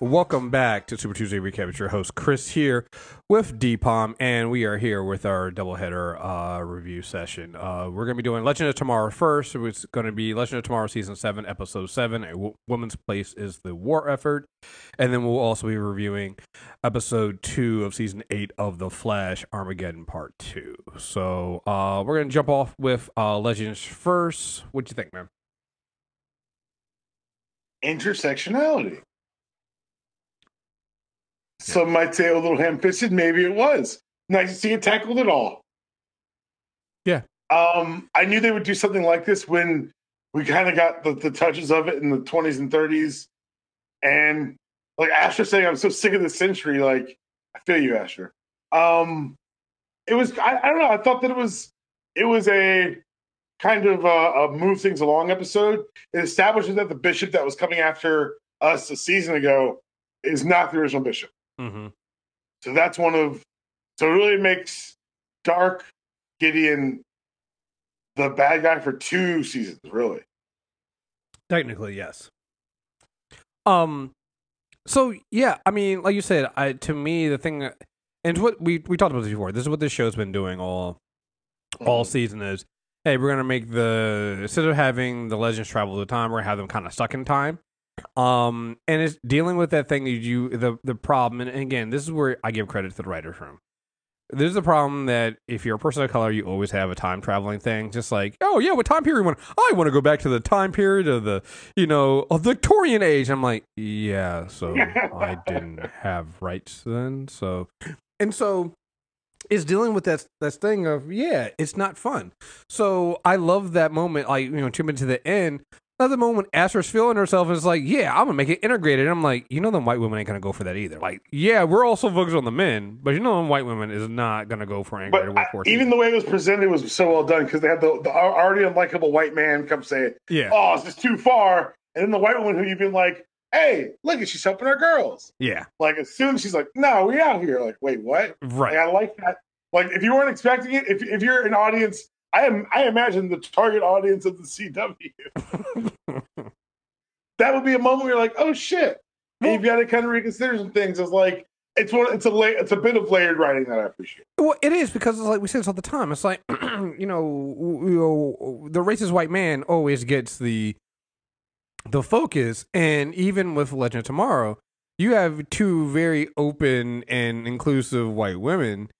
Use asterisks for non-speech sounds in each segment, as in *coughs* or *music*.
Welcome back to Super Tuesday Recap. It's your host Chris here with DPOM, and we are here with our doubleheader uh, review session. Uh, we're going to be doing Legend of Tomorrow first. It's going to be Legend of Tomorrow season seven, episode seven. A w- woman's place is the war effort, and then we'll also be reviewing episode two of season eight of The Flash, Armageddon Part Two. So uh, we're going to jump off with uh, Legends first. What do you think, man? Intersectionality. Some might say a little ham-fisted. Maybe it was nice to see it tackled at all. Yeah. Um, I knew they would do something like this when we kind of got the, the touches of it in the 20s and 30s. And like Asher saying, I'm so sick of this century. Like, I feel you, Asher. Um, it was, I, I don't know. I thought that it was, it was a kind of a, a move things along episode. It establishes that the bishop that was coming after us a season ago is not the original bishop. Mm-hmm. So that's one of so it really makes Dark Gideon the bad guy for two seasons, really. Technically, yes. Um, so yeah, I mean, like you said, I to me the thing, and what we we talked about this before. This is what this show's been doing all all Mm-hmm. season is. Hey, we're gonna make the instead of having the legends travel the time, we're gonna have them kind of stuck in time. Um, and it's dealing with that thing that you the the problem. And again, this is where I give credit to the writers' room. There's a problem that if you're a person of color, you always have a time traveling thing. Just like, oh yeah, what time period? Want I want to go back to the time period of the, you know, of Victorian age. I'm like, yeah, so *laughs* I didn't have rights then. So, and so is dealing with that that thing of yeah, it's not fun. So I love that moment. Like you know, two minutes to the end. Another moment, Astra's feeling herself and is like, "Yeah, I'm gonna make it integrated." And I'm like, you know, them white women ain't gonna go for that either. Like, yeah, we're also focused on the men, but you know, them white women is not gonna go for integrated But I, workforce. even the way it was presented was so well done because they had the, the already unlikable white man come say, yeah, "Oh, this is too far," and then the white woman who you've been like, "Hey, look at she's helping our girls." yeah, Like as soon as she's like, "No, we out here." Like, wait, what? right. Like, I like that. Like if you weren't expecting it, if if you're an audience, I am I imagine the target audience of the CW. *laughs* that would be a moment where you're like, oh shit. And you've got to kind of reconsider some things. It's like it's one it's a la- it's a bit of layered writing that I appreciate. Well, it is because it's like we say this all the time. It's like *clears throat* you know, you know, the racist white man always gets the the focus, and even with Legend of Tomorrow, you have two very open and inclusive white women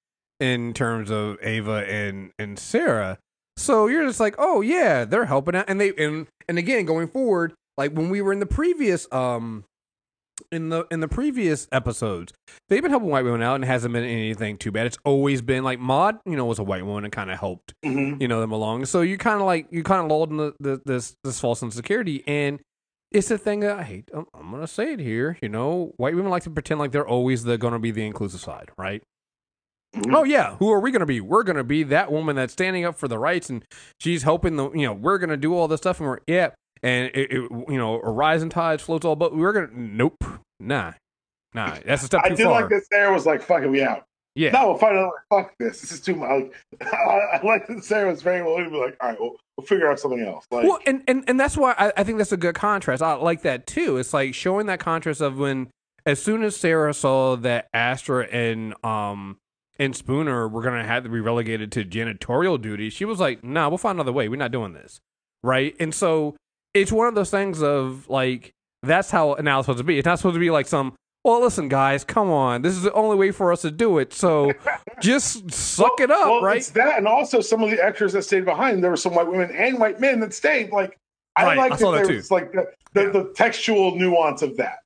in terms of Ava and and Sara. So you're just like, oh yeah, they're helping out, and they and and again going forward, like when we were in the previous um in the in the previous episodes, they've been helping white women out and it hasn't been anything too bad. It's always been like Maud, you know, was a white woman and kind of helped Mm-hmm. you know them along. So you kind of like you kind of lulled in the, the, this this false insecurity, and it's a thing that I hate. I'm, I'm gonna say it here. You know, white women like to pretend like they're always the gonna be the inclusive side, right? Mhm. Oh yeah, who are we gonna be? We're gonna be that woman that's standing up for the rights, and she's helping the you know we're gonna do all this stuff, and we're yeah, and it, it you know a rising tide floats all boats. We're gonna nope, nah, nah. *laughs* That's a step too I did far. like that Sara was like, fucking we out. Yeah, No, we'll find out like, fuck this. This is too much. I, I like that Sara was very willing to be like, all right, we'll, we'll figure out something else. Like well, and, and and that's why I, I think that's a good contrast. I like that too. It's like showing that contrast of when, as soon as Sara saw that Astra and um and Spooner were gonna have to be relegated to janitorial duty, she was like, "Nah, we'll find another way. We're not doing this." Right, and so it's one of those things of like that's how an is supposed to be. It's not supposed to be like some. Well, listen, guys, come on. This is the only way for us to do it. So *laughs* just suck it up, well, right? It's that, and also some of the extras that stayed behind. There were some white women and white men that stayed. Like I Right, like that too. like the, the, Yeah. the textual nuance of that.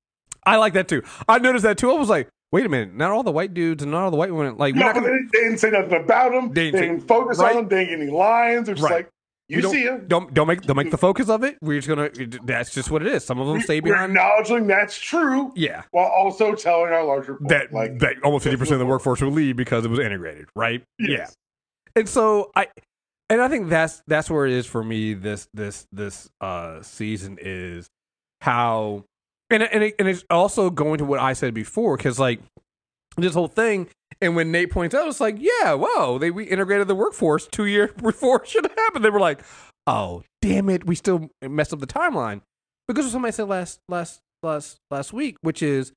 I like that too. I noticed that too. I was like, wait a minute, not all the white dudes and not all the white women. Like, No, not gonna, they, didn't say nothing about them. They They, didn't didn't focus right. on them. They didn't get any lines. They're just Right. like, you, don't, see them. Don't don't make don't make the *laughs* focus of it. We're just gonna. That's just what it is. Some of them stay We're behind. acknowledging that's true, Yeah, while also telling our larger point. that like, that almost fifty percent of the workforce will leave because it was integrated, right? Yeah, and so I, and I think that's that's where it is for me. This this this uh season is how, and and it, and it's also going to what I said before because like this whole thing. And when Nate points out, it's like, yeah, whoa, they we integrated the workforce two years *laughs* before it should happened. They were like, oh, damn it, we still messed up the timeline because of something I said last last last last week, which is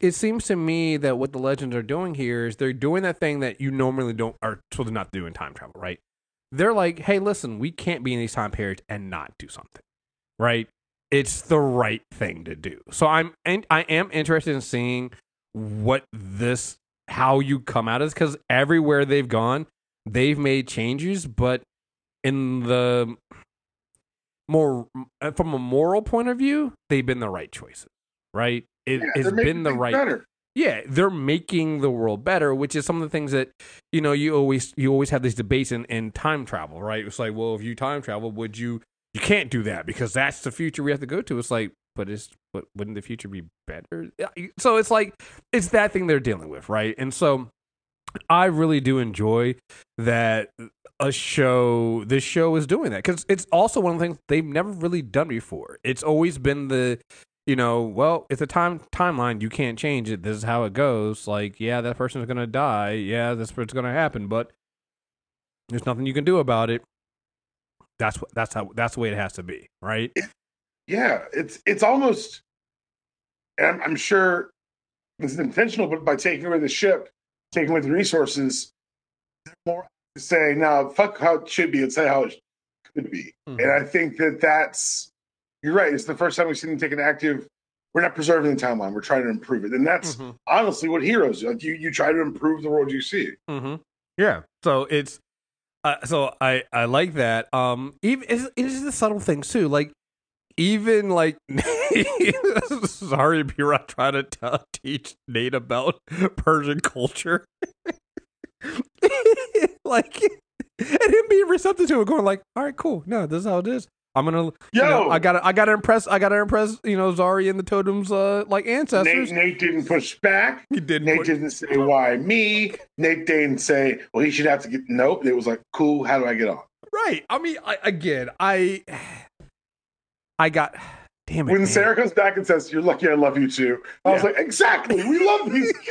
it seems to me that what the legends are doing here is they're doing that thing that you normally don't are supposed to not do in time travel, right? They're like, hey, listen, we can't be in these time periods and not do something, right? It's the right thing to do. So I'm and I am interested in seeing what this how you come out of this because everywhere they've gone, they've made changes, but in the more uh, from a moral point of view, they've been the right choices, right? It Yeah, has been the right Better. yeah they're making the world better which is some of the things that you know you always you always have these debates in, in time travel right it's like well if you time travel would you you can't do that because that's the future we have to go to it's like but it's but wouldn't the future be better so it's like it's that thing they're dealing with right and so i really do enjoy that a show this show is doing that because it's also one of the things they've never really done before it's always been the you know, well, it's a time timeline. You can't change it. This is how it goes. Like, yeah, that person's gonna die. Yeah, this is gonna happen, but there's nothing you can do about it. That's what. That's how. That's the way it has to be, right? Yeah, it's it's almost. And I'm, I'm sure this is intentional, but by taking away the ship, taking away the resources, they're more to say now, fuck how it should be and say how it could be. Mhm. And I think that that's you're right. It's the first time we've seen them take an active. We're not preserving the timeline. We're trying to improve it, and that's Mhm. honestly what heroes do. Like you, you try to improve the world you see. Mm-hmm. Yeah. So it's uh, so I I like that. Um, even it's, it's the subtle things too. Like even like *laughs* sorry, Behrad trying to tell, teach Nate about Persian culture. *laughs* like and him being receptive to it, going like, "All right, cool. No, this is how it is. I'm gonna, you know, Yo! I gotta, I gotta impress, I gotta impress, you know, Zari and the totems, uh, like ancestors. Nate, Nate didn't push back. he did. Nate didn't say why me. Nate didn't say, well, he should have to get. Nope. It was like, cool. How do I get on? Right. I mean, I, again, I, *sighs* I got. Damn it. When man. Sara comes back and says, "You're lucky I love you too," I was like, "Exactly, we love these *laughs*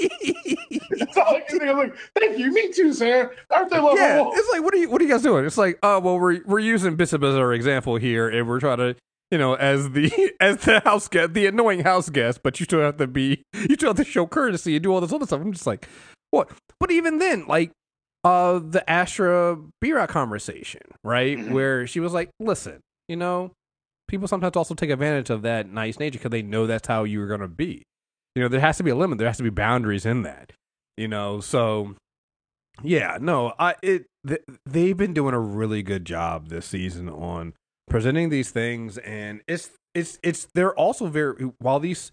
guys." *laughs* That's all I can think. I'm like, "Thank you, me too, Sara. Aren't they lovable?" yeah, it's like, what are you, what are you guys doing? It's like, oh, well, we're we're using Bishop as our example here, and we're trying to, you know, as the *laughs* as the house guest, the annoying house guest, but you still have to be, you still have to show courtesy and do all this other stuff. I'm just like, what? But even then, like, uh, the Astra Behrad conversation, right, Mhm. where she was like, listen, you know, people sometimes also take advantage of that nice nature because they know that's how you're gonna be. You know, there has to be a limit. There has to be boundaries in that. You know, so yeah, no, I it th- they've been doing a really good job this season on presenting these things, and it's it's it's they're also very while these.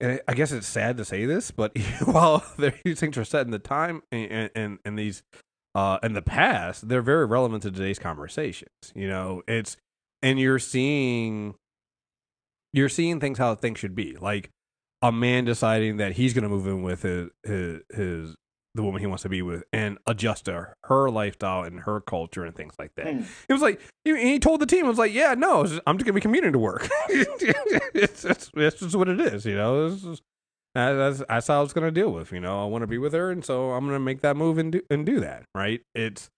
I guess it's sad to say this, but *laughs* while these things are set in the time and and, and these uh in the past, they're very relevant to today's conversations. You know, it's and you're seeing you're seeing things how things should be. Like a man deciding that he's going to move in with his, his his the woman he wants to be with and adjust to her lifestyle and her culture and things like that. Mm. It was like he, he told the team, "I was like, yeah, no, just- I'm just going to be commuting to work. *laughs* it's, it's it's just what it is, you know. Just, that- that's that's how it's going to deal with. You know, I want to be with her, and so I'm going to make that move and do and do that. Right? It's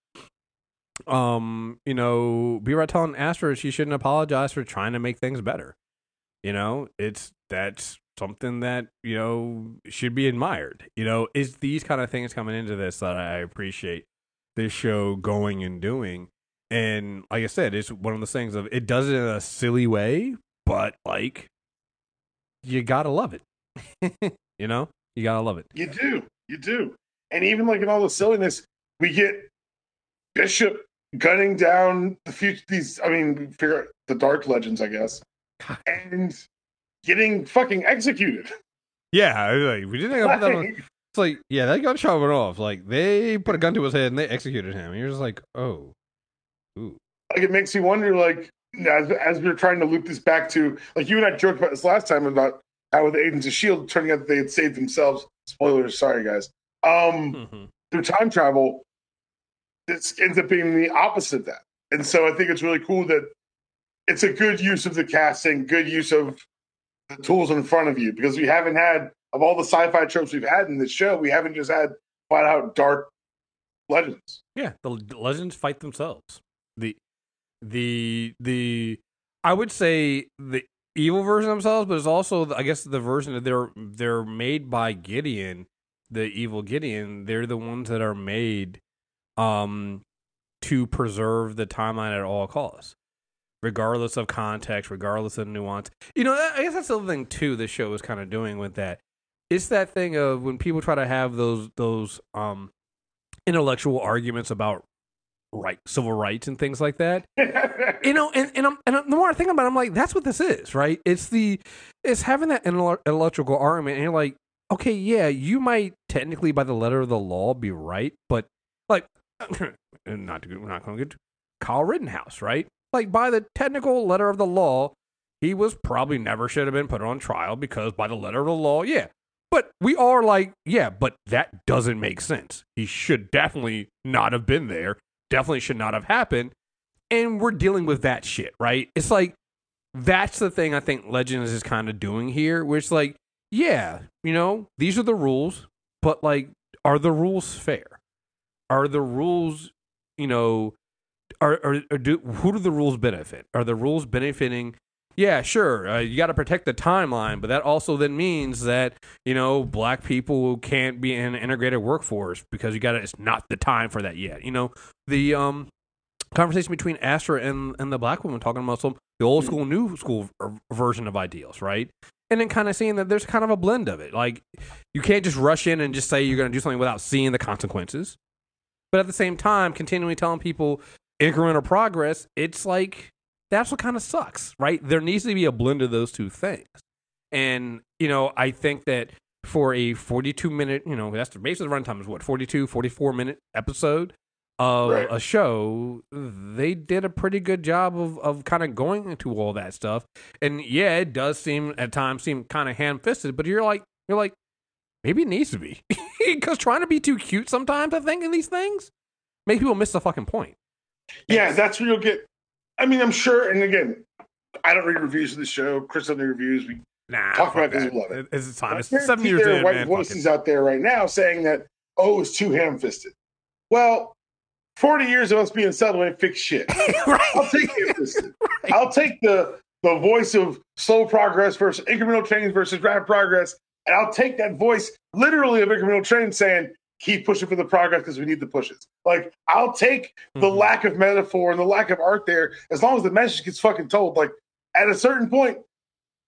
um, you know, Behrad telling Astra she shouldn't apologize for trying to make things better. You know, it's that's something that you know should be admired. You know, is these kind of things coming into this that I appreciate this show going and doing. And like I said, it's one of those things of it does it in a silly way, but like you gotta love it. *laughs* you know, you gotta love it. You do, you do, and even like in all the silliness, we get Bishop gunning down the future. These, I mean, figure out the Dark Legends, I guess, *laughs* and getting fucking executed. Yeah, like we didn't put that on. *laughs* It's like yeah, that gunshot went off. Like they put a gun to his head and they executed him. And you're just like, oh, ooh, like it makes you wonder like as, as we're trying to loop this back to like you and i joked about this last time about how with the agents of shield turning out that they had saved themselves spoilers sorry guys um Mhm. *laughs* through time travel this ends up being the opposite of that and so i think it's really cool that it's a good use of the casting good use of the tools in front of you because we haven't had of all the sci-fi tropes we've had in this show we haven't just had flat out dark legends Yeah, the legends fight themselves. The the the I would say the evil version themselves, but it's also I guess the version that they're they're made by Gideon, the evil Gideon. They're the ones that are made um to preserve the timeline at all costs, regardless of context, regardless of nuance. You know, I guess that's the other thing too. The show is kind of doing with that. It's that thing of when people try to have those those um intellectual arguments about right civil rights and things like that you know and, and, I'm, and the more i think about it i'm like that's what this is right it's the it's having that intellectual argument and you're like okay yeah you might technically by the letter of the law be right but like *coughs* not to, we're not going to get to kyle rittenhouse right like by the technical letter of the law he was probably never should have been put on trial because by the letter of the law yeah but we are like, yeah, but that doesn't make sense. He should definitely not have been there. Definitely should not have happened. And we're dealing with that shit, right? It's like that's the thing I think Legends is kind of doing here, which like, yeah, you know, these are the rules, but like, are the rules fair? Are the rules, you know, are, are, are do who do the rules benefit? Are the rules benefiting yeah, sure, uh, you got to protect the timeline, but that also then means that you know black people can't be in an integrated workforce because you got to. It's not the time for that yet. You know the um conversation between Astra and and the black woman talking about some the old school, new school version of ideals, right? And then kind of seeing that there's kind of a blend of it. Like you can't just rush in and just say you're going to do something without seeing the consequences. But at the same time, continually telling people incremental progress, it's like that's what kind of sucks, right? There needs to be a blend of those two things. And, you know, I think that for a 42 minute, you know, that's the base of the runtime is what, 42, 44 minute episode of right. a show, they did a pretty good job of, of kind of going into all that stuff. And yeah, it does seem at times seem kind of ham fisted, but you're like, you're like, maybe it needs to be. *laughs* *laughs* Because trying to be too cute sometimes, I think, in these things, make people miss the fucking point. Yeah, that's where you'll get I mean, I'm sure. And again, I don't read reviews of the show. Chris doesn't read reviews. We nah, talk about this. We love it. It's time. It's seven years there are white voices out there right now saying that oh, it's too ham-fisted. Well, 40 years of us being settled ain't fix shit. *laughs* right. I'll take ham-fisted. *laughs* right. I'll take the the voice of slow progress versus incremental change versus rapid progress, and I'll take that voice literally of incremental change saying keep pushing for the progress because we need the pushes. Like I'll take the mm-hmm. lack of metaphor and the lack of art there as long as the message gets fucking told. Like at a certain point,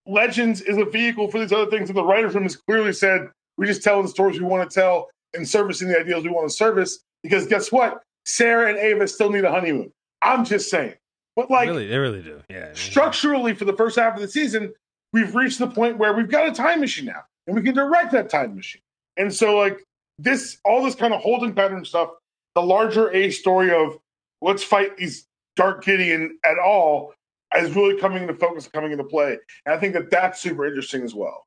Legends is a vehicle for these other things, and the writers room has clearly said we're just telling the stories we want to tell and servicing the ideals we want to service. Because guess what? Sara and Ava still need a honeymoon. I'm just saying. But like, really, they really do. Yeah. Structurally, for the first half of the season, we've reached the point where we've got a time machine now, and we can direct that time machine. And so, like, this all this kind of holding pattern stuff, the larger A story of let's fight these Dark Gideon at all is really coming into focus, coming into play. And I think that that's super interesting as well.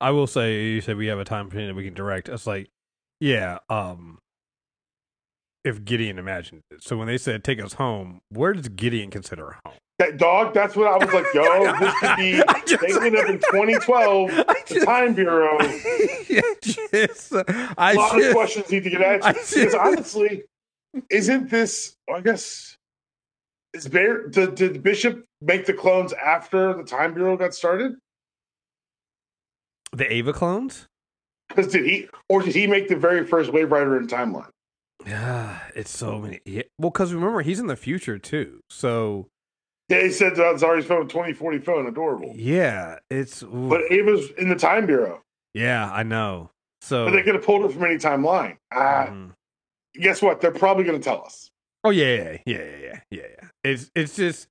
I will say, you said we have a time machine that we can direct. It's like, yeah, um, if Gideon imagined it. So when they said take us home, where does Gideon consider home? That dog, that's what I was like, yo, *laughs* this could be *laughs* just, they ended up in 2012, just, the Time Bureau. *laughs* Just, uh, I a lot just, of questions need to get answered. Because honestly, isn't this, I guess, is Bear, did, did Bishop make the clones after the Time Bureau got started? The Ava clones? Because did he, or did he make the very first Wave Rider in Timeline? Yeah, it's so many. Yeah. Well, because remember, he's in the future too. So yeah, he said uh, Zari's phone, 2040 phone, adorable. Yeah, it's. Ooh. But Ava's in the time bureau. Yeah, I know. So but they could have pulled it from any timeline. Uh, mm. Guess what? They're probably going to tell us. Oh yeah, yeah, yeah, yeah, yeah, yeah, yeah. It's it's just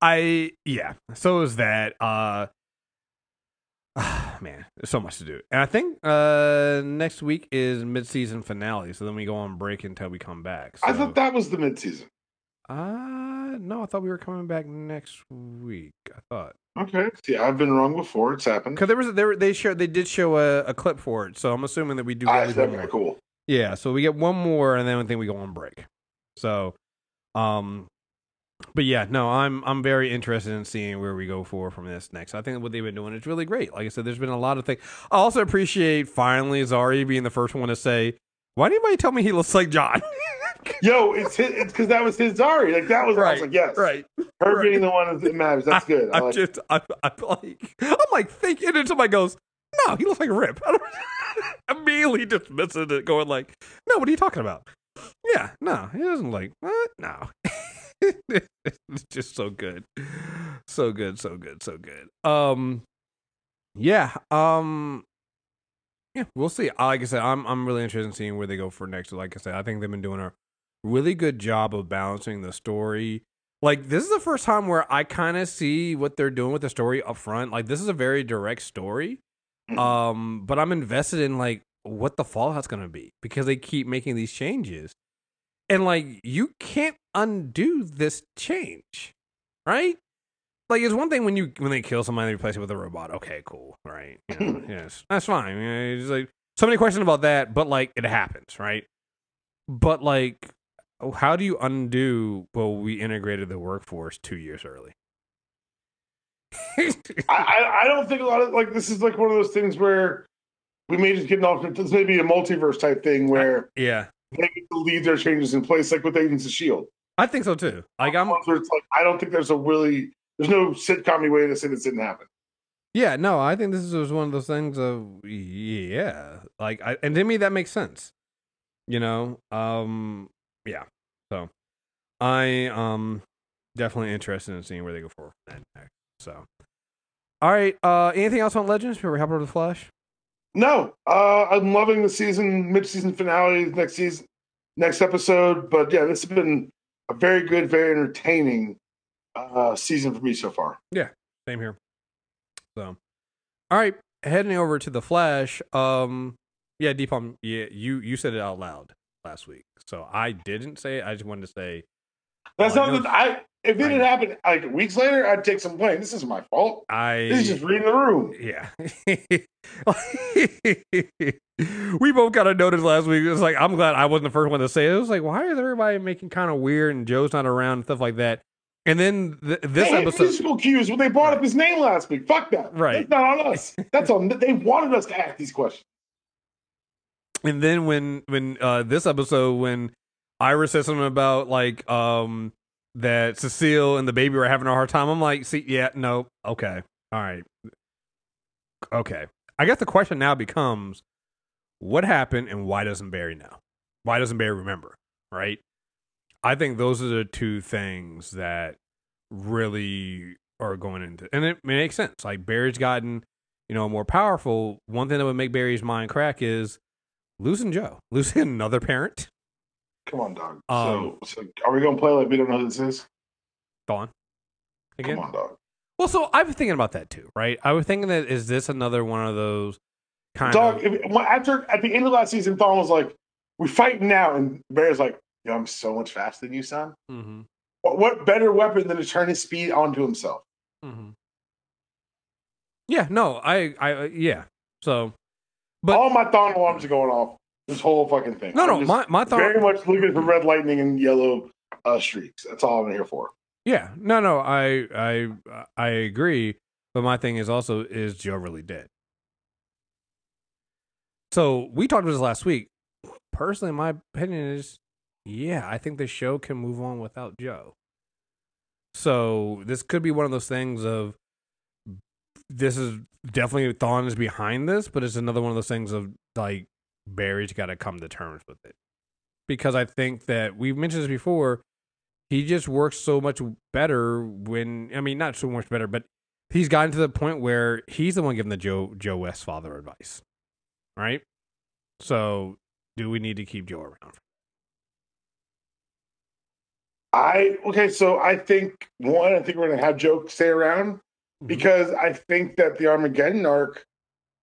I yeah. So is that. Uh, *sighs* man, there's so much to do, and I think uh next week is mid-season finale. So then we go on break until we come back. So. I thought that was the mid-season. Uh no, I thought we were coming back next week. I thought. Okay. See, I've been wrong before. It's happened. Because there was there they showed they did show a, a, clip for it, so I'm assuming that we do. Ah, that's cool. Yeah, so we get one more, and then I think we go on break. So, um, but yeah, no, I'm I'm very interested in seeing where we go for from this next. I think what they've been doing is really great. Like I said, there's been a lot of things. I also appreciate finally Zari being the first one to say, "Why did anybody tell me he looks like John?" *laughs* Yo, it's his, it's because that was his Zari. Like that was right. I was like, yes, right. her Right. being the one that matters. That's *laughs* good. I I'm like just, I'm, I'm like, I'm like thinking, and then somebody goes, "No, he looks like a rip." *laughs* I don't, immediately dismissing it, going like, "No, what are you talking about?" Yeah, no, he doesn't like what? No, it's just so good, so good, so good, so good. Um, yeah, um, yeah, we'll see. Like I said, I'm I'm really interested in seeing where they go for next. Like I said, I think they've been doing a really good job of balancing the story. Like this is the first time where I kind of see what they're doing with the story up front. Like this is a very direct story. Mhm. Um, but I'm invested in like what the fallout's gonna be because they keep making these changes. And like you can't undo this change. Right? Like it's one thing when you when they kill somebody they replace it with a robot. Okay, cool. Right. You *laughs* know, yes. That's fine. You know, it's like so many questions about that, but like it happens, right? But like how do you undo well we integrated the workforce two years early? *laughs* I, I, I don't think a lot of like this is like one of those things where we may just get an alternate. This may be a multiverse type thing where yeah. they leave their changes in place, like with Agents of Shield. I think so too. Like I'm like I don't think there's a really there's no sitcom way to say this didn't happen. Yeah, no, I think this is one of those things of yeah, like, I, and to me that makes sense. You know, um, yeah. So, I um definitely interested in seeing where they go for that next. So, all right. Uh, anything else on Legends before we hop over to the Flash? No, uh, I'm loving the season mid season finale next season next episode. But yeah, this has been a very good, very entertaining uh, season for me so far. Yeah, same here. So, all right, heading over to the Flash. Um, yeah, Deepam, yeah, you you said it out loud last week, so I didn't say it. I just wanted to say That's Oh, not that I. If it I had happened like weeks later, I'd take some blame. This isn't my fault. I This is just reading the room. Yeah. *laughs* we both kind of noticed last week. It's like, I'm glad I wasn't the first one to say it. It was like, why is everybody making kind of weird and Joe's not around and stuff like that? And then th- this They episode. musical cues when they brought up his name last week. Fuck that. Right. That's not on us. That's on. They wanted us to ask these questions. And then when, when, uh, this episode, when Iris said something about like, um, that Cecile and the baby were having a hard time, I'm like, see, yeah, no, okay. All right. Okay. I guess the question now becomes what happened and why doesn't Barry know? Why doesn't Barry remember? Right? I think those are the two things that really are going into and it makes sense. Like Barry's gotten, you know, more powerful. One thing that would make Barry's mind crack is losing Joe. *laughs* Losing another parent. Come on, dog. Um, so, so are we gonna play like we don't know who this is? Thawne. Again. Come on, dog. Well, so I was thinking about that too, right? I was thinking that is this another one of those kind Dog. of when- after at the end of last season, Thawne was like, "We fighting now," and Bear's like, "Yo, I'm so much faster than you, son. Mhm, What, what better weapon than to turn his speed onto himself?" Mm-hmm. Yeah, no, I, I, uh, yeah. So, but All my Thawne alarms are going off. This whole fucking thing. no, no, my my thought. very much looking for red lightning and yellow uh, streaks. That's all I'm here for. Yeah, no, no, I, I, I agree. But my thing is also, is Joe really dead? So we talked about this last week. Personally, my opinion is, yeah, I think the show can move on without Joe. So this could be one of those things of this is definitely Thawne is behind this, but it's another one of those things of like Barry's got to come to terms with it because I think that we've mentioned this before. He just works so much better when I mean not so much better, but he's gotten to the point where he's the one giving the Joe Joe West father advice, right? So do we need to keep Joe around? I okay, so I think one, I think we're gonna have Joe stay around Mhm. because I think that the Armageddon arc,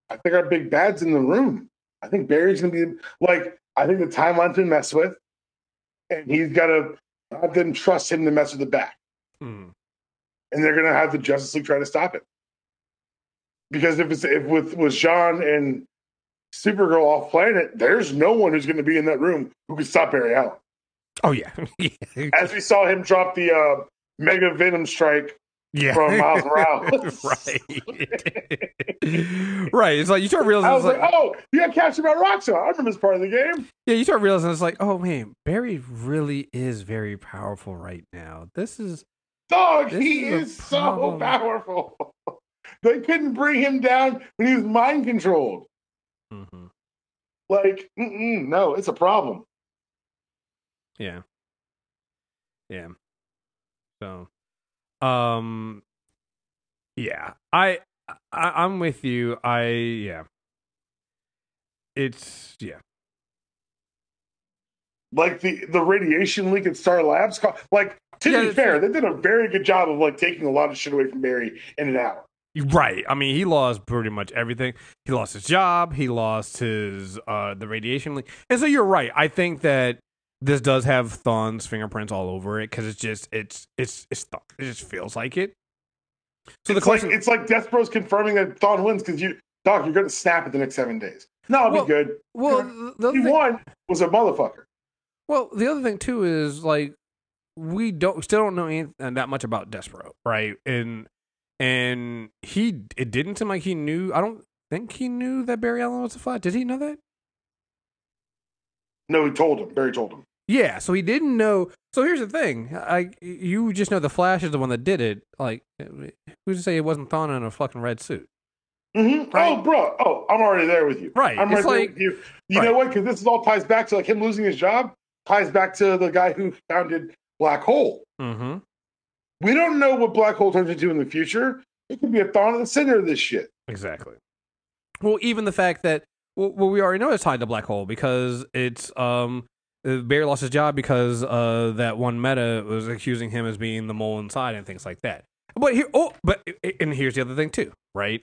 I think our big bad's in the room. I think Barry's gonna be like, I think the timeline's been messed with, and he's gotta have them trust him to mess with the back, Mhm. and they're gonna have the Justice League try to stop it. Because if it's if with with Jean and Supergirl off planet, there's no one who's gonna be in that room who can stop Barry Allen. Oh yeah, *laughs* As we saw him drop the uh, Mega Venom strike yeah, from Miles Morales. *laughs* right, *laughs* right. It's like you start realizing, I was like, like, oh, you got captured by Roxxon. I remember this part of the game. yeah, you start realizing it's like, oh man, Barry really is very powerful right now. This is Dog, This he is is, so powerful. they couldn't bring him down when he was mind controlled. hmm Like, mm-mm, no, it's a problem. Yeah. Yeah. So, um, yeah, I, I, I'm with you. I, yeah. It's yeah. Like the the radiation leak at Star Labs. co- Like to Yeah, be fair, they did a very good job of like taking a lot of shit away from Barry in an hour. Right. I mean, he lost pretty much everything. He lost his job. He lost his uh the radiation leak. And so you're right. I think that this does have Thawne's fingerprints all over it because it's just it's it's it's Thawne. it just feels like it. So the it's question, like it's like Despero's confirming that Thawne wins because you, dog, you're going to snap it the next seven days. No, I'll Well, be good. well, the the He thing, won was a motherfucker. well, the other thing too is like we don't still don't know anything, uh, that much about Despero, right? And and he it didn't seem like he knew. I don't think he knew that Barry Allen was a flat. Did he know that? No, he told him. Barry told him. Yeah, so he didn't know. So here's the thing: I you just know the Flash is the one that did it. Like, who's to say it wasn't Thawne in a fucking red suit? Mm-hmm. Right. Oh, bro. Oh, I'm already there with you. Right, I'm right like- with you. You know what? Because this is all ties back to like him losing his job. Ties back to the guy who founded Black Hole. Mm-hmm. We don't know what Black Hole turns into in the future. It could be a Thawne in the center of this shit. Exactly. Well, even the fact that well, we already know it's tied to black hole because it's um Barry lost his job because uh that one meta was accusing him as being the mole inside and things like that. But here, oh, but and here's the other thing too, right?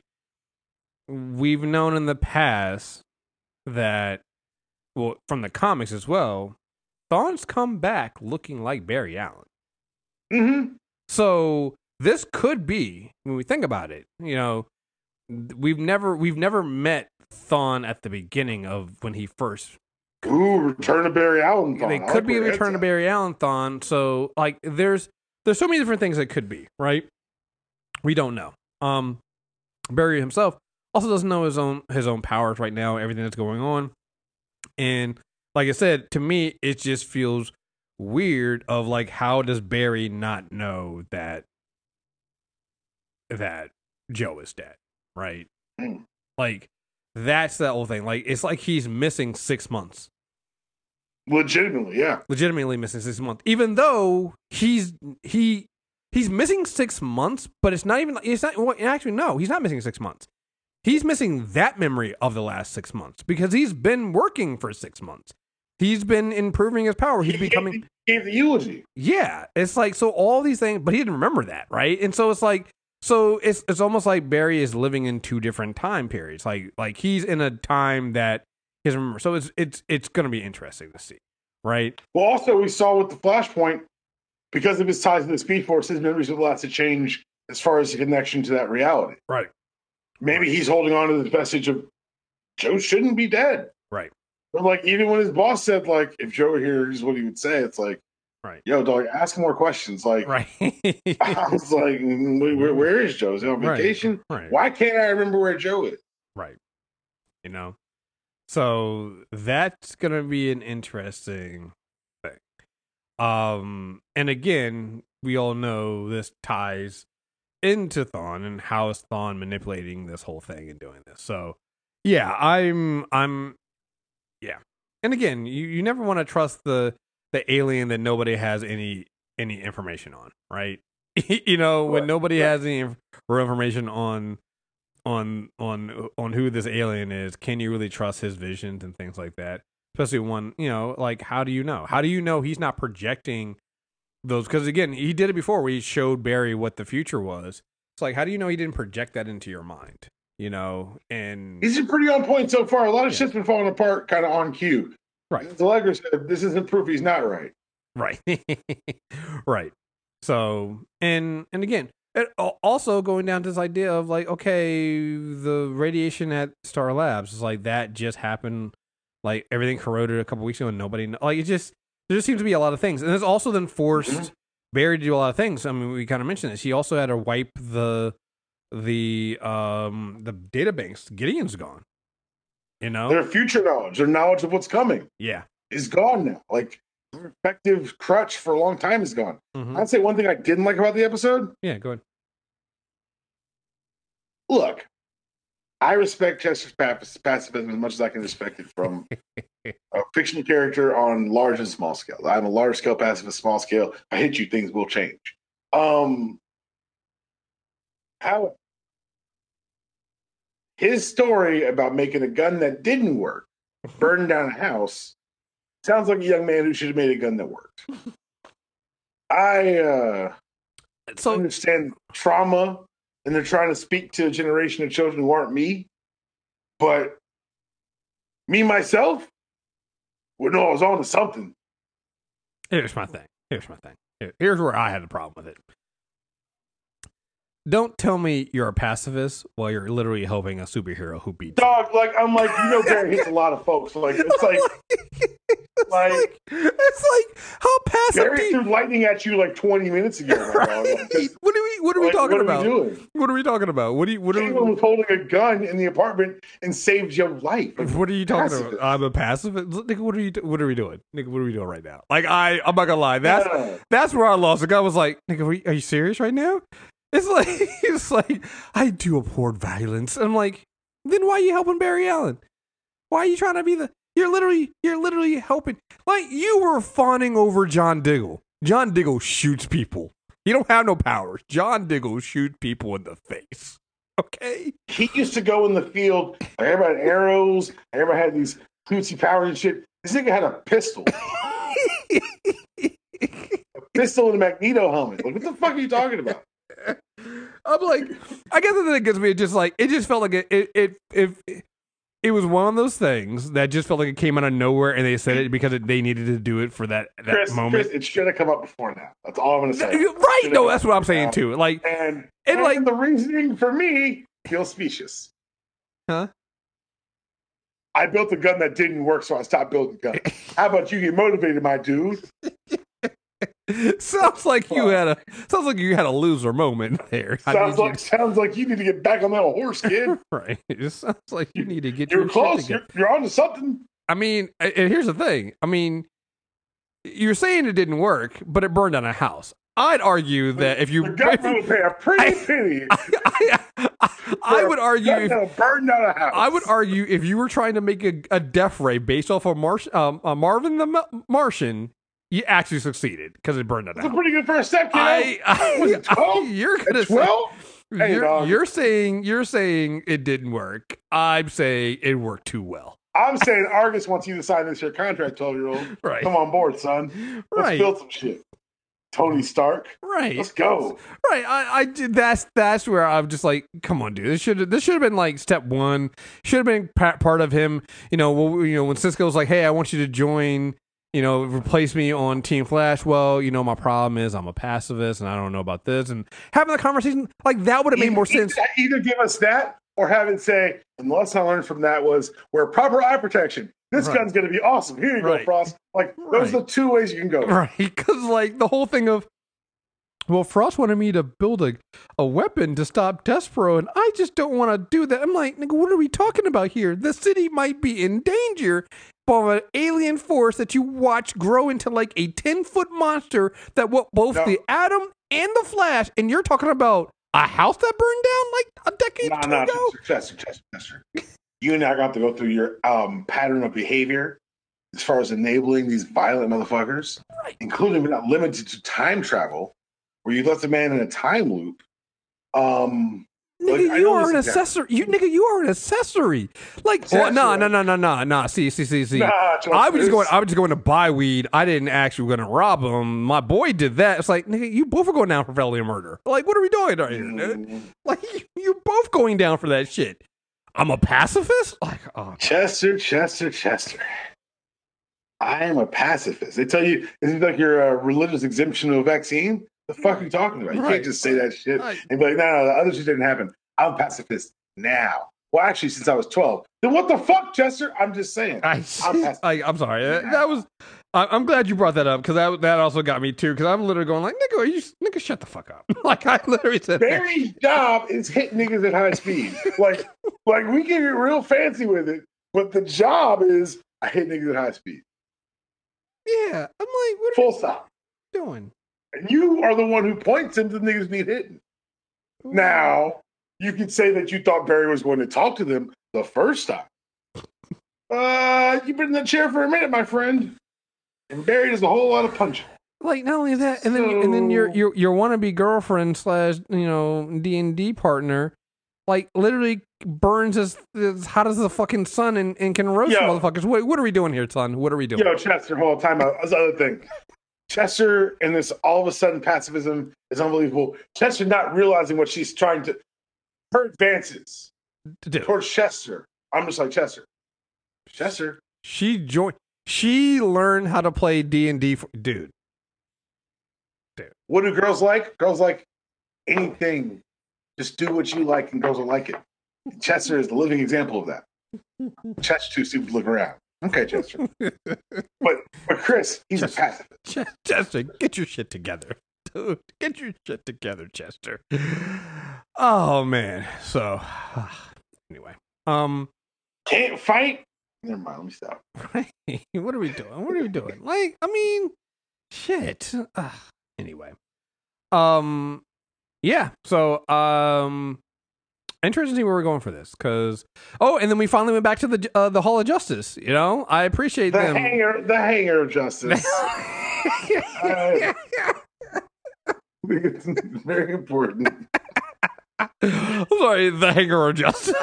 We've known in the past that well from the comics as well, Thawne's come back looking like Barry Allen. hmm So this could be when we think about it. You know, we've never we've never met Thawne at the beginning of when he first. Ooh, return to Barry Allen. They could like be a return to. Barry Allen Thawne. So like, there's there's so many different things that could be right. We don't know. Um, Barry himself also doesn't know his own his own powers right now. Everything that's going on, and like I said, to me, it just feels weird. Of like, how does Barry not know that that Joe is dead? Right? Mm. Like, that's the whole thing. Like, it's like he's missing six months Legitimately, yeah. legitimately missing six months, even though he's he he's missing six months, but it's not even it's not well, actually no, he's not missing six months. He's missing that memory of the last six months because he's been working for six months. He's been improving his power. He's He becoming gave the eulogy. yeah. It's like so all these things, but he didn't remember that, right? And so it's like so it's it's almost like Barry is living in two different time periods. Like like he's in a time that he doesn't remember. So it's it's it's gonna be interesting to see, right? Well, also we saw with the Flashpoint, because of his ties to the Speed Force, his memories have lots to change as far as the connection to that reality. Right. Maybe he's holding on to the message of Joe shouldn't be dead. Right. But like even when his boss said like if Joe were here, here's what he would say. It's like, Right. yo, dog, ask more questions. Like Right. *laughs* I was like, mm, where, where- is Joe? Is he on vacation? right. Why can't I remember where Joe is? Right. You know? So that's going to be an interesting thing. Um and again, we all know this ties into Thawne and how is Thawne manipulating this whole thing and doing this. So yeah, I'm I'm yeah. And again, you, you never want to trust the the alien that nobody has any any information on, right? *laughs* you know, when nobody Right. has any inf- information on on on on who this alien is, can you really trust his visions and things like that? Especially one, you know, like how do you know? How do you know he's not projecting those? Because again, he did it before. where he showed Barry what the future was. It's like, how do you know he didn't project that into your mind? You know, and He's been pretty on point so far. A lot of Yeah. shit's been falling apart kind of on cue. Right, As Allegra said, this isn't proof he's not right. right, *laughs* right. So, and and again, it, also going down to this idea of like, okay, the radiation at Star Labs is like that just happened. Like everything corroded a couple weeks ago, and nobody like it just there just seems to be a lot of things, and it's also then forced Mhm. Barry to do a lot of things. I mean, we kind of mentioned this. He also had to wipe the the um the data banks. Gideon's gone. You know, Their future knowledge, their knowledge of what's coming yeah, is gone now. Like effective crutch for a long time is gone. Mhm. I'd say one thing I didn't like about the episode. Yeah, go ahead. Look, I respect Chester's pac- pacifism as much as I can respect it from *laughs* a fictional character on large and small scale. I'm a large scale pacifist, small scale. I hit you, things will change. Um, how his story about making a gun that didn't work, burning down a house, sounds like a young man who should have made a gun that worked. I uh, So understand trauma and they're trying to speak to a generation of children who aren't me. But me myself would know I was on to something. here's my thing. Here's my thing. Here- Here's where I had a problem with it. Don't tell me you're a pacifist while you're literally helping a superhero who beats. you. Dog, like I'm like, you know Barry hits a lot of folks. Like it's *laughs* like it's like- like, it's like how passive Barry you, threw lightning at you like 20 minutes ago. right? Like, What are we what are we like, talking what about? Are we doing? What are we talking about? What do you what are Anyone we, was holding a gun in the apartment and saved your life. What are you talking pacifist. about? I'm a pacifist. Nigga, what are you what are we doing? Nigga, what are we doing right now? Like I I'm not gonna lie. That's Yeah. That's where I lost. The guy was like, "Nigga, are you, are you serious right now?" It's like *laughs* it's like I do abhor violence. I'm like, then why are you helping Barry Allen? Why are you trying to be the? You're literally you're literally helping. Like you were fawning over John Diggle. John Diggle shoots people. He don't have no powers. John Diggle shoots people in the face. Okay. he used to go in the field. Everybody had arrows. Everybody had these cutesy powers and shit. This nigga had a pistol, *laughs* a pistol and a Magneto helmet. Like, what the fuck are you talking about? I'm like, I guess the thing that gets me, it just like it just felt like it it it, it, it was one of those things that just felt like it came out of nowhere, and they said it because it, they needed to do it for that that Chris, moment. Chris, it should have come up before now. That's all I'm gonna say. right? No, that's what I'm saying now. too. Like, And, And, and like- the reasoning for me feels specious. Huh? I built a gun that didn't work, so I stopped building guns. *laughs* How about you get motivated, my dude? *laughs* *laughs* sounds like you had a sounds like you had a loser moment there. Sounds need you like sounds like you need to get back on that horse, kid. *laughs* right. It just sounds like you need to get You're your close. You're, you're on to something. I mean, and here's the thing. I mean, you're saying it didn't work, but it burned down a house. I'd argue that if you, The government would pay a pretty *laughs* I- penny. I, I, I would argue if if burn down a house. I would argue if you were trying to make a, a death ray based off of Mar- um, uh, Marvin the Ma- Martian, you actually succeeded because it burned down a That's a pretty good first step, kiddo. I, I, Was it 12? you're gonna say, Twelve? Hey, you're, dog. you're saying you're saying it didn't work. I'm saying it worked too well. I'm saying Argus wants you to sign this your contract, 12 year old. *laughs* Right. Come on board, son. Let's Right. build some shit. Tony Stark. Right. Let's go. Right. I, I did- that's that's where I'm just like, come on, dude. This should this should have been like step one. Should have been pa- part of him. You know, well, you know, when Cisco's like, hey, I want you to join. You know, replace me on Team Flash. Well, you know, my problem is I'm a pacifist and I don't know about this. And having the conversation like that would have made more sense. Either give us that or have it say, and the lesson I learned from that was wear proper eye protection. This Right. gun's going to be awesome. Here you Right. go, Frost. Like, those are the two ways you can go. Right. *laughs* Because like the whole thing of, well, Frost wanted me to build a, a weapon to stop Despero, and I just don't want to do that. I'm like, nigga, what are we talking about here? The city might be in danger from an alien force that you watch grow into like a 10 foot monster that what both No. the Atom and the Flash, and you're talking about a house that burned down like a decade No, no, ago? Chester, Chester, Chester. You and I are going to have to go through your um, pattern of behavior as far as enabling these violent motherfuckers, Right. including but not limited to time travel, where you left a man in a time loop. Um, Nigga, I you are an accessory. You nigga, you are an accessory. Like, no, no, no, no, no, no. See, see, see, see. nah, I was just going. I was just going to buy weed. I didn't actually going to rob him. My boy did that. It's like, nigga, you both are going down for felony murder. Like, what are we doing right here, dude? Mm, Like, you, you both going down for that shit. I'm a pacifist. Like, oh, Chester, Chester, Chester. I am a pacifist. They tell you is it like you're a religious exemption of a vaccine. The fuck are you talking about? You Right. can't just say that shit Right. and be like, no, no, the other shit didn't happen. I'm pacifist now. Well, actually, since I was 12. Then what the fuck, Chester? I'm just saying. I, I'm. I, *laughs* I'm sorry. That, that was. I'm glad you brought that up because that that also got me too. Because I'm literally going like, nigga, are you nigga, shut the fuck up. *laughs* like I literally said. Barry's job is hit niggas at high speed. *laughs* Like, like we can get real fancy with it, but the job is I hit niggas at high speed. Yeah, I'm like, what are Full stop. doing? And you are the one who points him to the niggas need hitting. Now, you could say that you thought Barry was going to talk to them the first time. *laughs* Uh, you've been in the chair for a minute, my friend. And Barry does a whole lot of punching. like not only that, and then and then your So- your your wannabe girlfriend slash you know D and D partner, like literally burns as, as hot as the fucking sun and, and can roast Yo. motherfuckers. What what are we doing here, son? What are we doing? Yo, Chester, hold time out. That's the other thing. Chester and this all of a sudden pacifism is unbelievable. Chester not realizing what she's trying to her advances Dude, towards Chester. I'm just like Chester. Chester. she joined. She learned how to play D and D. Dude, What do girls like? Girls like anything. Just do what you like and girls will like it. Chester is the living example of that. *laughs* Chester's too stupid to look around. Okay, Chester. but but Chris, he's a Chester. pacifist. Ch- Chester, get your shit together, dude. Get your shit together, Chester. Oh man. So *sighs* anyway, um, Can't fight. Never mind, let me stop. *laughs* what are we doing? What are we doing? Like, I mean, shit. Ugh. Anyway, um, yeah. So, um, interesting to see where we're going for this, because oh, and then we finally went back to the uh, the Hall of Justice. You know, I appreciate The them. hangar, the hangar of *laughs* justice. *laughs* Uh, it's *laughs* very important. I'm sorry, the hangar of justice.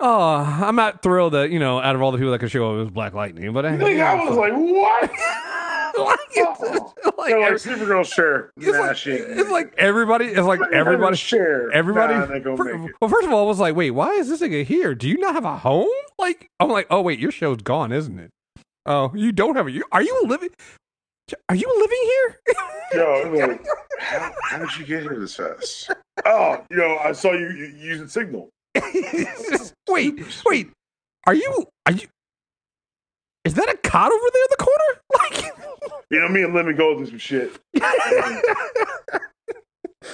oh, I'm not thrilled that you know, out of all the people that could show up, it was Black Lightning. But I, Like, I was like, what? *laughs* like, it's, oh. like, They're like Supergirl share. *laughs* it's, Nah, like, it's like everybody. It's like everybody. share. Everybody. Nah, they gonna fir- make it. well, first of all, I was like, wait, why is this nigga here? Do you not have a home? Like, I'm like, oh wait, your show's gone, isn't it? Oh, you don't have a. You, are you living? Are you living here? Yo, *laughs* I'm like, how, how did you get here this fast? Oh, you know, I saw you, you using Signal. wait, wait. Are you? Are you? Is that a cot over there in the corner? *laughs* You know, me and Lemon go through some shit. *laughs*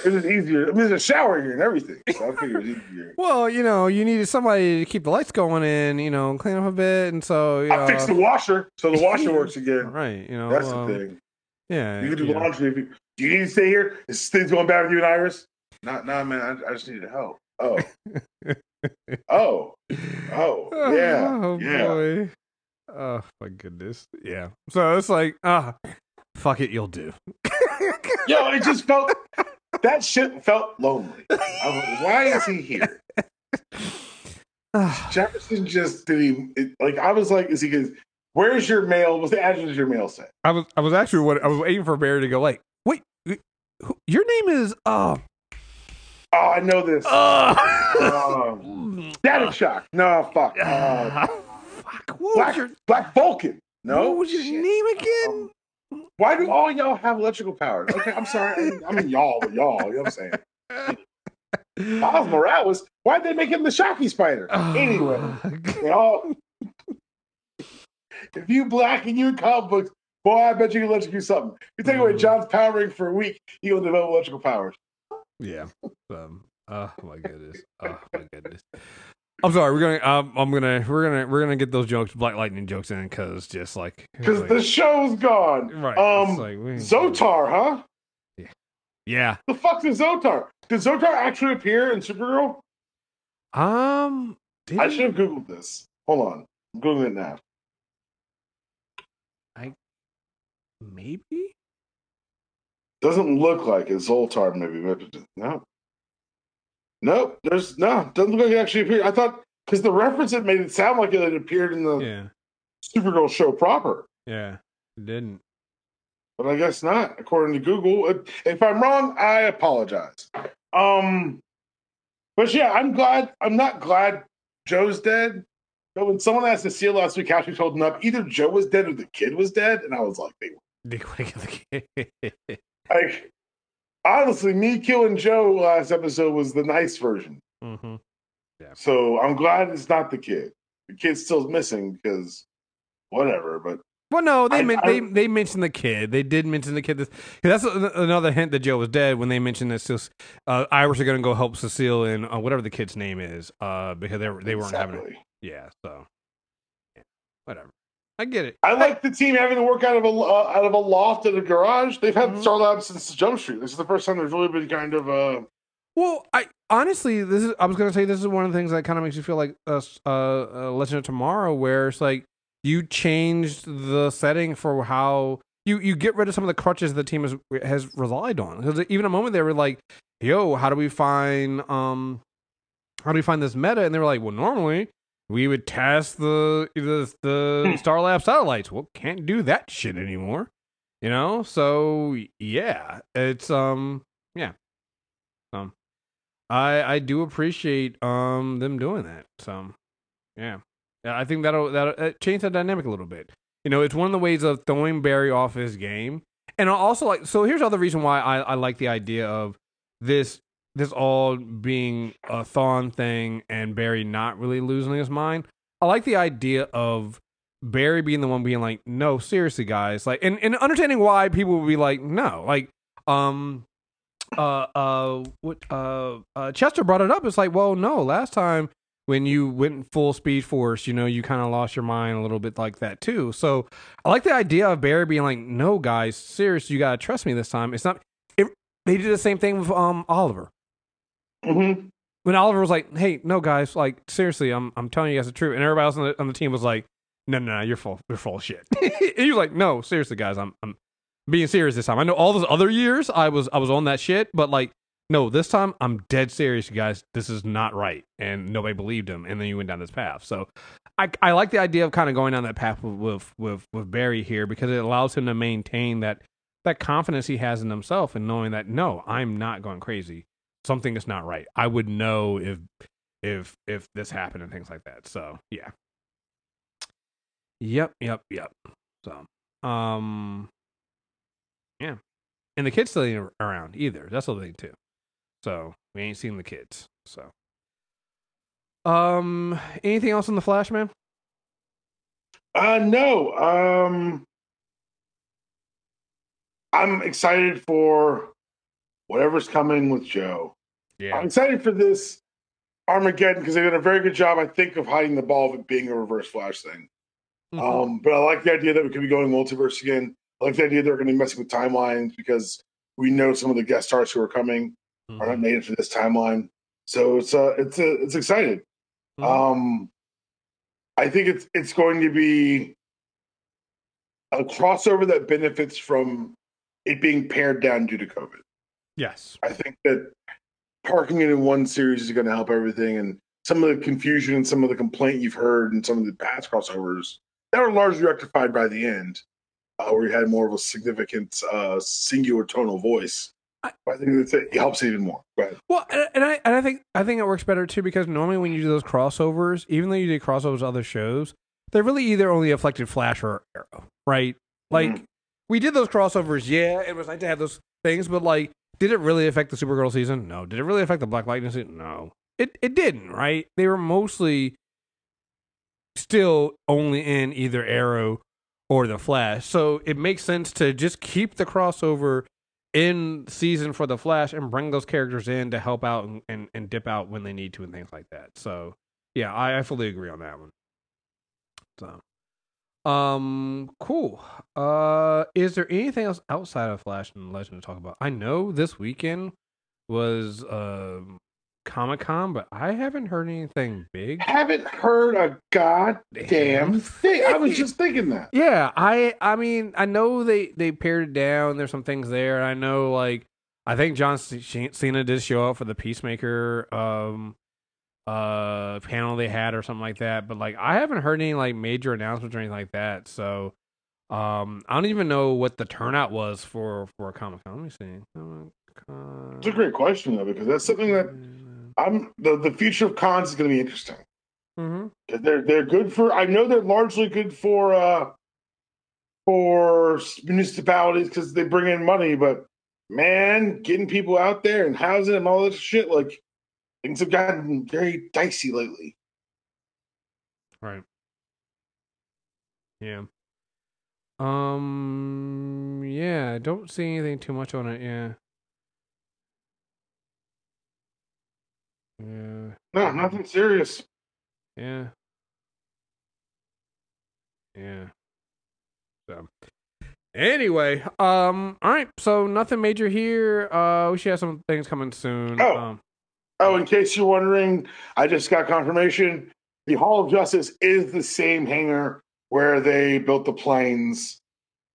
It's just easier. I mean, there's a shower here and everything. So I figured it's easier. well, you know, you needed somebody to keep the lights going and you know clean up a bit, and so you I fixed the washer, so the washer works again. *laughs* right. You know, That's um, the thing. Yeah, You can do yeah. laundry. If you, do you need to stay here? Is things going bad with you and Iris? Not, nah, man. I, I just needed help. Oh, oh, oh, yeah, Oh yeah. boy. Oh my goodness. Yeah. So it's like, ah, fuck it, you'll do. Yo, it just felt *laughs* that shit felt lonely. Was like, why is he here? *sighs* Jefferson just did he it, like? I was like, is he? Gonna, where's your mail? What's the address of your mail say? I was I was actually what I was waiting for Barry to go like, wait, who- your name is uh Oh, I know this. uh *laughs* Um, Static Shock. No, fuck. *laughs* Uh, fuck. What was Black your Black Vulcan. No, what was your Shit. name again? Why do all y'all have electrical powers? Okay, I'm sorry. I mean, I mean y'all, but y'all. You know what I'm saying? *laughs* Miles Morales. Why'd they make him the Shocky Spider? Anyway, they all. if you black and you in comic books, boy, I bet you can electrocute something. You take away Mhm. John's power ring for a week, he will develop electrical powers. Yeah. Um, oh my goodness. Oh my goodness. I'm sorry. We're gonna. Um, I'm gonna. We're gonna. We're gonna get those jokes, Black Lightning jokes in, because just like Because like- the show's gone. right. Um, like, Zotar, huh? Yeah. The fuck's is Zotar? Did Zotar actually appear in Supergirl? Um. I should have Googled this. Hold on. I'm Googling it now. I maybe. Doesn't look like it. Zoltar, maybe. but- No. Nope. There's no. Doesn't look like it actually appeared. I thought because the reference it made it sound like it had appeared in the Yeah. Supergirl show proper, Yeah. It didn't. but I guess not, according to Google. If- If I'm wrong, I apologize. Um, but yeah, I'm glad. I'm not glad Joe's dead. But when someone asked Cecile last week how she's holding up, either Joe was dead or the kid was dead, and I was like, they They wanna get the kid. like honestly, me killing Joe last episode was the nice version. mm-hmm. So I'm glad it's not the kid. The kid's still missing because whatever. But Well, no, they I- men- I- they they mentioned the kid. They did mention the kid. This 'cause that's another hint that Joe was dead when they mentioned that Cis- uh, Irish are going to go help Cecile and uh, whatever the kid's name is, uh, because they were- they weren't having it. Yeah, so whatever. I get it. I like the team having to work out of a uh, out of a loft in a garage. They've had Mhm. Star Labs since Jump Street. This is the first time there's really been kind of a. Well, I honestly, this is. I was gonna say this is one of the things that kind of makes you feel like a, uh, uh, Legend of Tomorrow, where it's like you changed the setting for how you you get rid of some of the crutches the team has has relied on. Because even a moment they were like, "Yo, how do we find um, how do we find this meta?" And they were like, "Well, normally." We would test the the the Starlab satellites. Well, can't do that shit anymore. You know? So yeah. It's um yeah. Um I I do appreciate um them doing that. So yeah, yeah. I think that'll that'll uh, change the dynamic a little bit. You know, it's one of the ways of throwing Barry off his game, and also like. So here's the other reason why I I like the idea of this this all being a Thawne thing and Barry not really losing his mind. I like the idea of Barry being the one being like, no, seriously, guys, like, and, and understanding why people would be like, no, like, um, uh, uh, what, uh, uh, Chester brought it up. It's like, well, no, last time when you went full speed force, you know, you kind of lost your mind a little bit like that too. So I like the idea of Barry being like, no, guys, seriously, you gotta trust me this time. It's not. It, they did the same thing with um Oliver mhm. when Oliver was like, "Hey, no, guys, like seriously, I'm I'm telling you guys the truth," and everybody else on the, on the team was like, "No, no, no, you're full, you're full of shit." *laughs* he was like, "No, seriously, guys, I'm I'm being serious this time. I know all those other years I was I was on that shit, but like, no, this time I'm dead serious, you guys. This is not right." And nobody believed him, and then you went down this path. So. I, I like the idea of kind of going down that path with, with with with Barry here because it allows him to maintain that that confidence he has in himself and knowing that no, I'm not going crazy something is not right. I would know if if if this happened and things like that. So yeah. Yep, yep, yep. So um yeah. And the kids still ain't around either. That's the thing too. So we ain't seen the kids. So um anything else on the Flash, man? Uh no. Um I'm excited for whatever's coming with Joe. Yeah. I'm excited for this Armageddon because they did a very good job, I think, of hiding the ball of it being a reverse flash thing. Mm-hmm. Um, but I like the idea that we could be going multiverse again. I like the idea they're going to be messing with timelines because we know some of the guest stars who are coming are not native to this timeline. So it's uh it's uh, it's excited. Mhm. Um, I think it's it's going to be a crossover that benefits from it being pared down due to COVID. Yes. I think that parking it in one series is going to help everything. And some of the confusion and some of the complaint you've heard and some of the past crossovers that were largely rectified by the end, uh, where you had more of a significant uh, singular tonal voice. I- I think it. helps even more. Well, and and I and I think I think it works better too because normally when you do those crossovers, even though you did crossovers to other shows, they're really either only affected Flash or Arrow, right? Like Mhm. we did those crossovers, yeah, it was nice to have those things, but like, did it really affect the Supergirl season? No. Did it really affect the Black Lightning season? No. It it didn't, right? They were mostly still only in either Arrow or the Flash, so it makes sense to just keep the crossover in season for the Flash and bring those characters in to help out and, and, and dip out when they need to and things like that. So yeah, I, I fully agree on that one. So um cool. Uh is there anything else outside of Flash and Legend to talk about? I know this weekend was um Comic Con, but I haven't heard anything big. Haven't heard a goddamn thing. I was just *laughs* thinking that. Yeah, I I mean I know they they pared it down. There's some things there. I know like I think John Cena did show up for the Peacemaker um uh panel they had or something like that. But like I haven't heard any like major announcements or anything like that. So um I don't even know what the turnout was for for a Comic Con. Let me see. Comic-Con. It's a great question though, because that's something that I'm the, the future of cons is going to be interesting. Mm-hmm. They're they're good for. I know they're largely good for uh for municipalities because they bring in money. But man, getting people out there and housing and all this shit, like things have gotten very dicey lately. Right. Yeah. Um. Yeah. I don't see anything too much on it. Yeah. Yeah. No, nothing serious. Yeah. Yeah. So anyway, um, all right. So nothing major here. Uh, we should have some things coming soon. Oh. Um, Oh, in case you're wondering, I just got confirmation. The Hall of Justice is the same hangar where they built the planes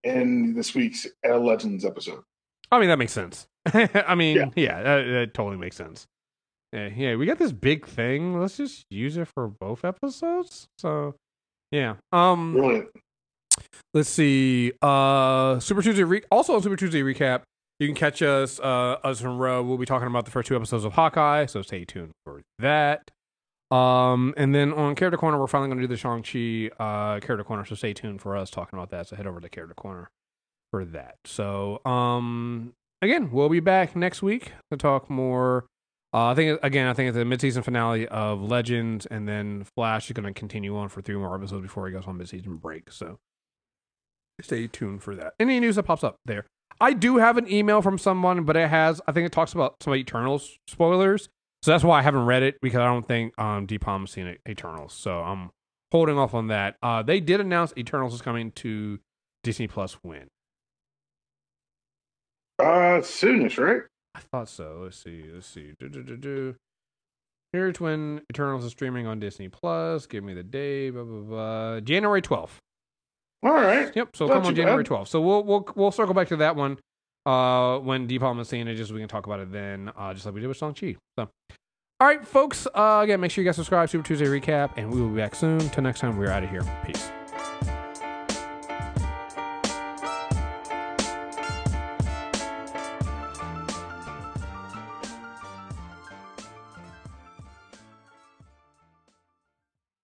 in this week's Legends episode. I mean that makes sense. *laughs* I mean, yeah, Yeah. that, that totally makes sense. Yeah, yeah, we got this big thing. Let's just use it for both episodes. So, yeah. Um, Brilliant. let's see. Uh, Super Tuesday. Re- also on Super Tuesday recap, you can catch us. Uh, us a row. We'll be talking about the first two episodes of Hawkeye. So stay tuned for that. Um, and then on Character Corner, we're finally going to do the Shang Chi uh Character Corner. So stay tuned for us talking about that. So head over to Character Corner for that. So um, again, we'll be back next week to talk more. Uh, I think again, I think it's the mid-season finale of Legends, and then Flash is going to continue on for three more episodes before he goes on mid-season break. So stay tuned for that. Any news that pops up there. I do have an email from someone, but it has I think it talks about some Eternals spoilers. So that's why I haven't read it because I don't think um Deep Palm's seen Eternals. So I'm holding off on that. Uh they did announce Eternals is coming to Disney Plus when? Uh, soonish, right? I thought so. Let's see. Let's see. Do, do, do, do. Here's when Eternals is streaming on Disney Plus. Give me the day. Blah blah blah. January twelfth. All right. Yep. So Not come on January twelfth. So we'll we'll we'll circle back to that one uh when Deep Palm is seeing it, just so we can talk about it then, uh just like we did with Shang Chi. So all right, folks. Uh again, make sure you guys subscribe, Super Tuesday recap, and we will be back soon. Till next time, we're out of here. Peace.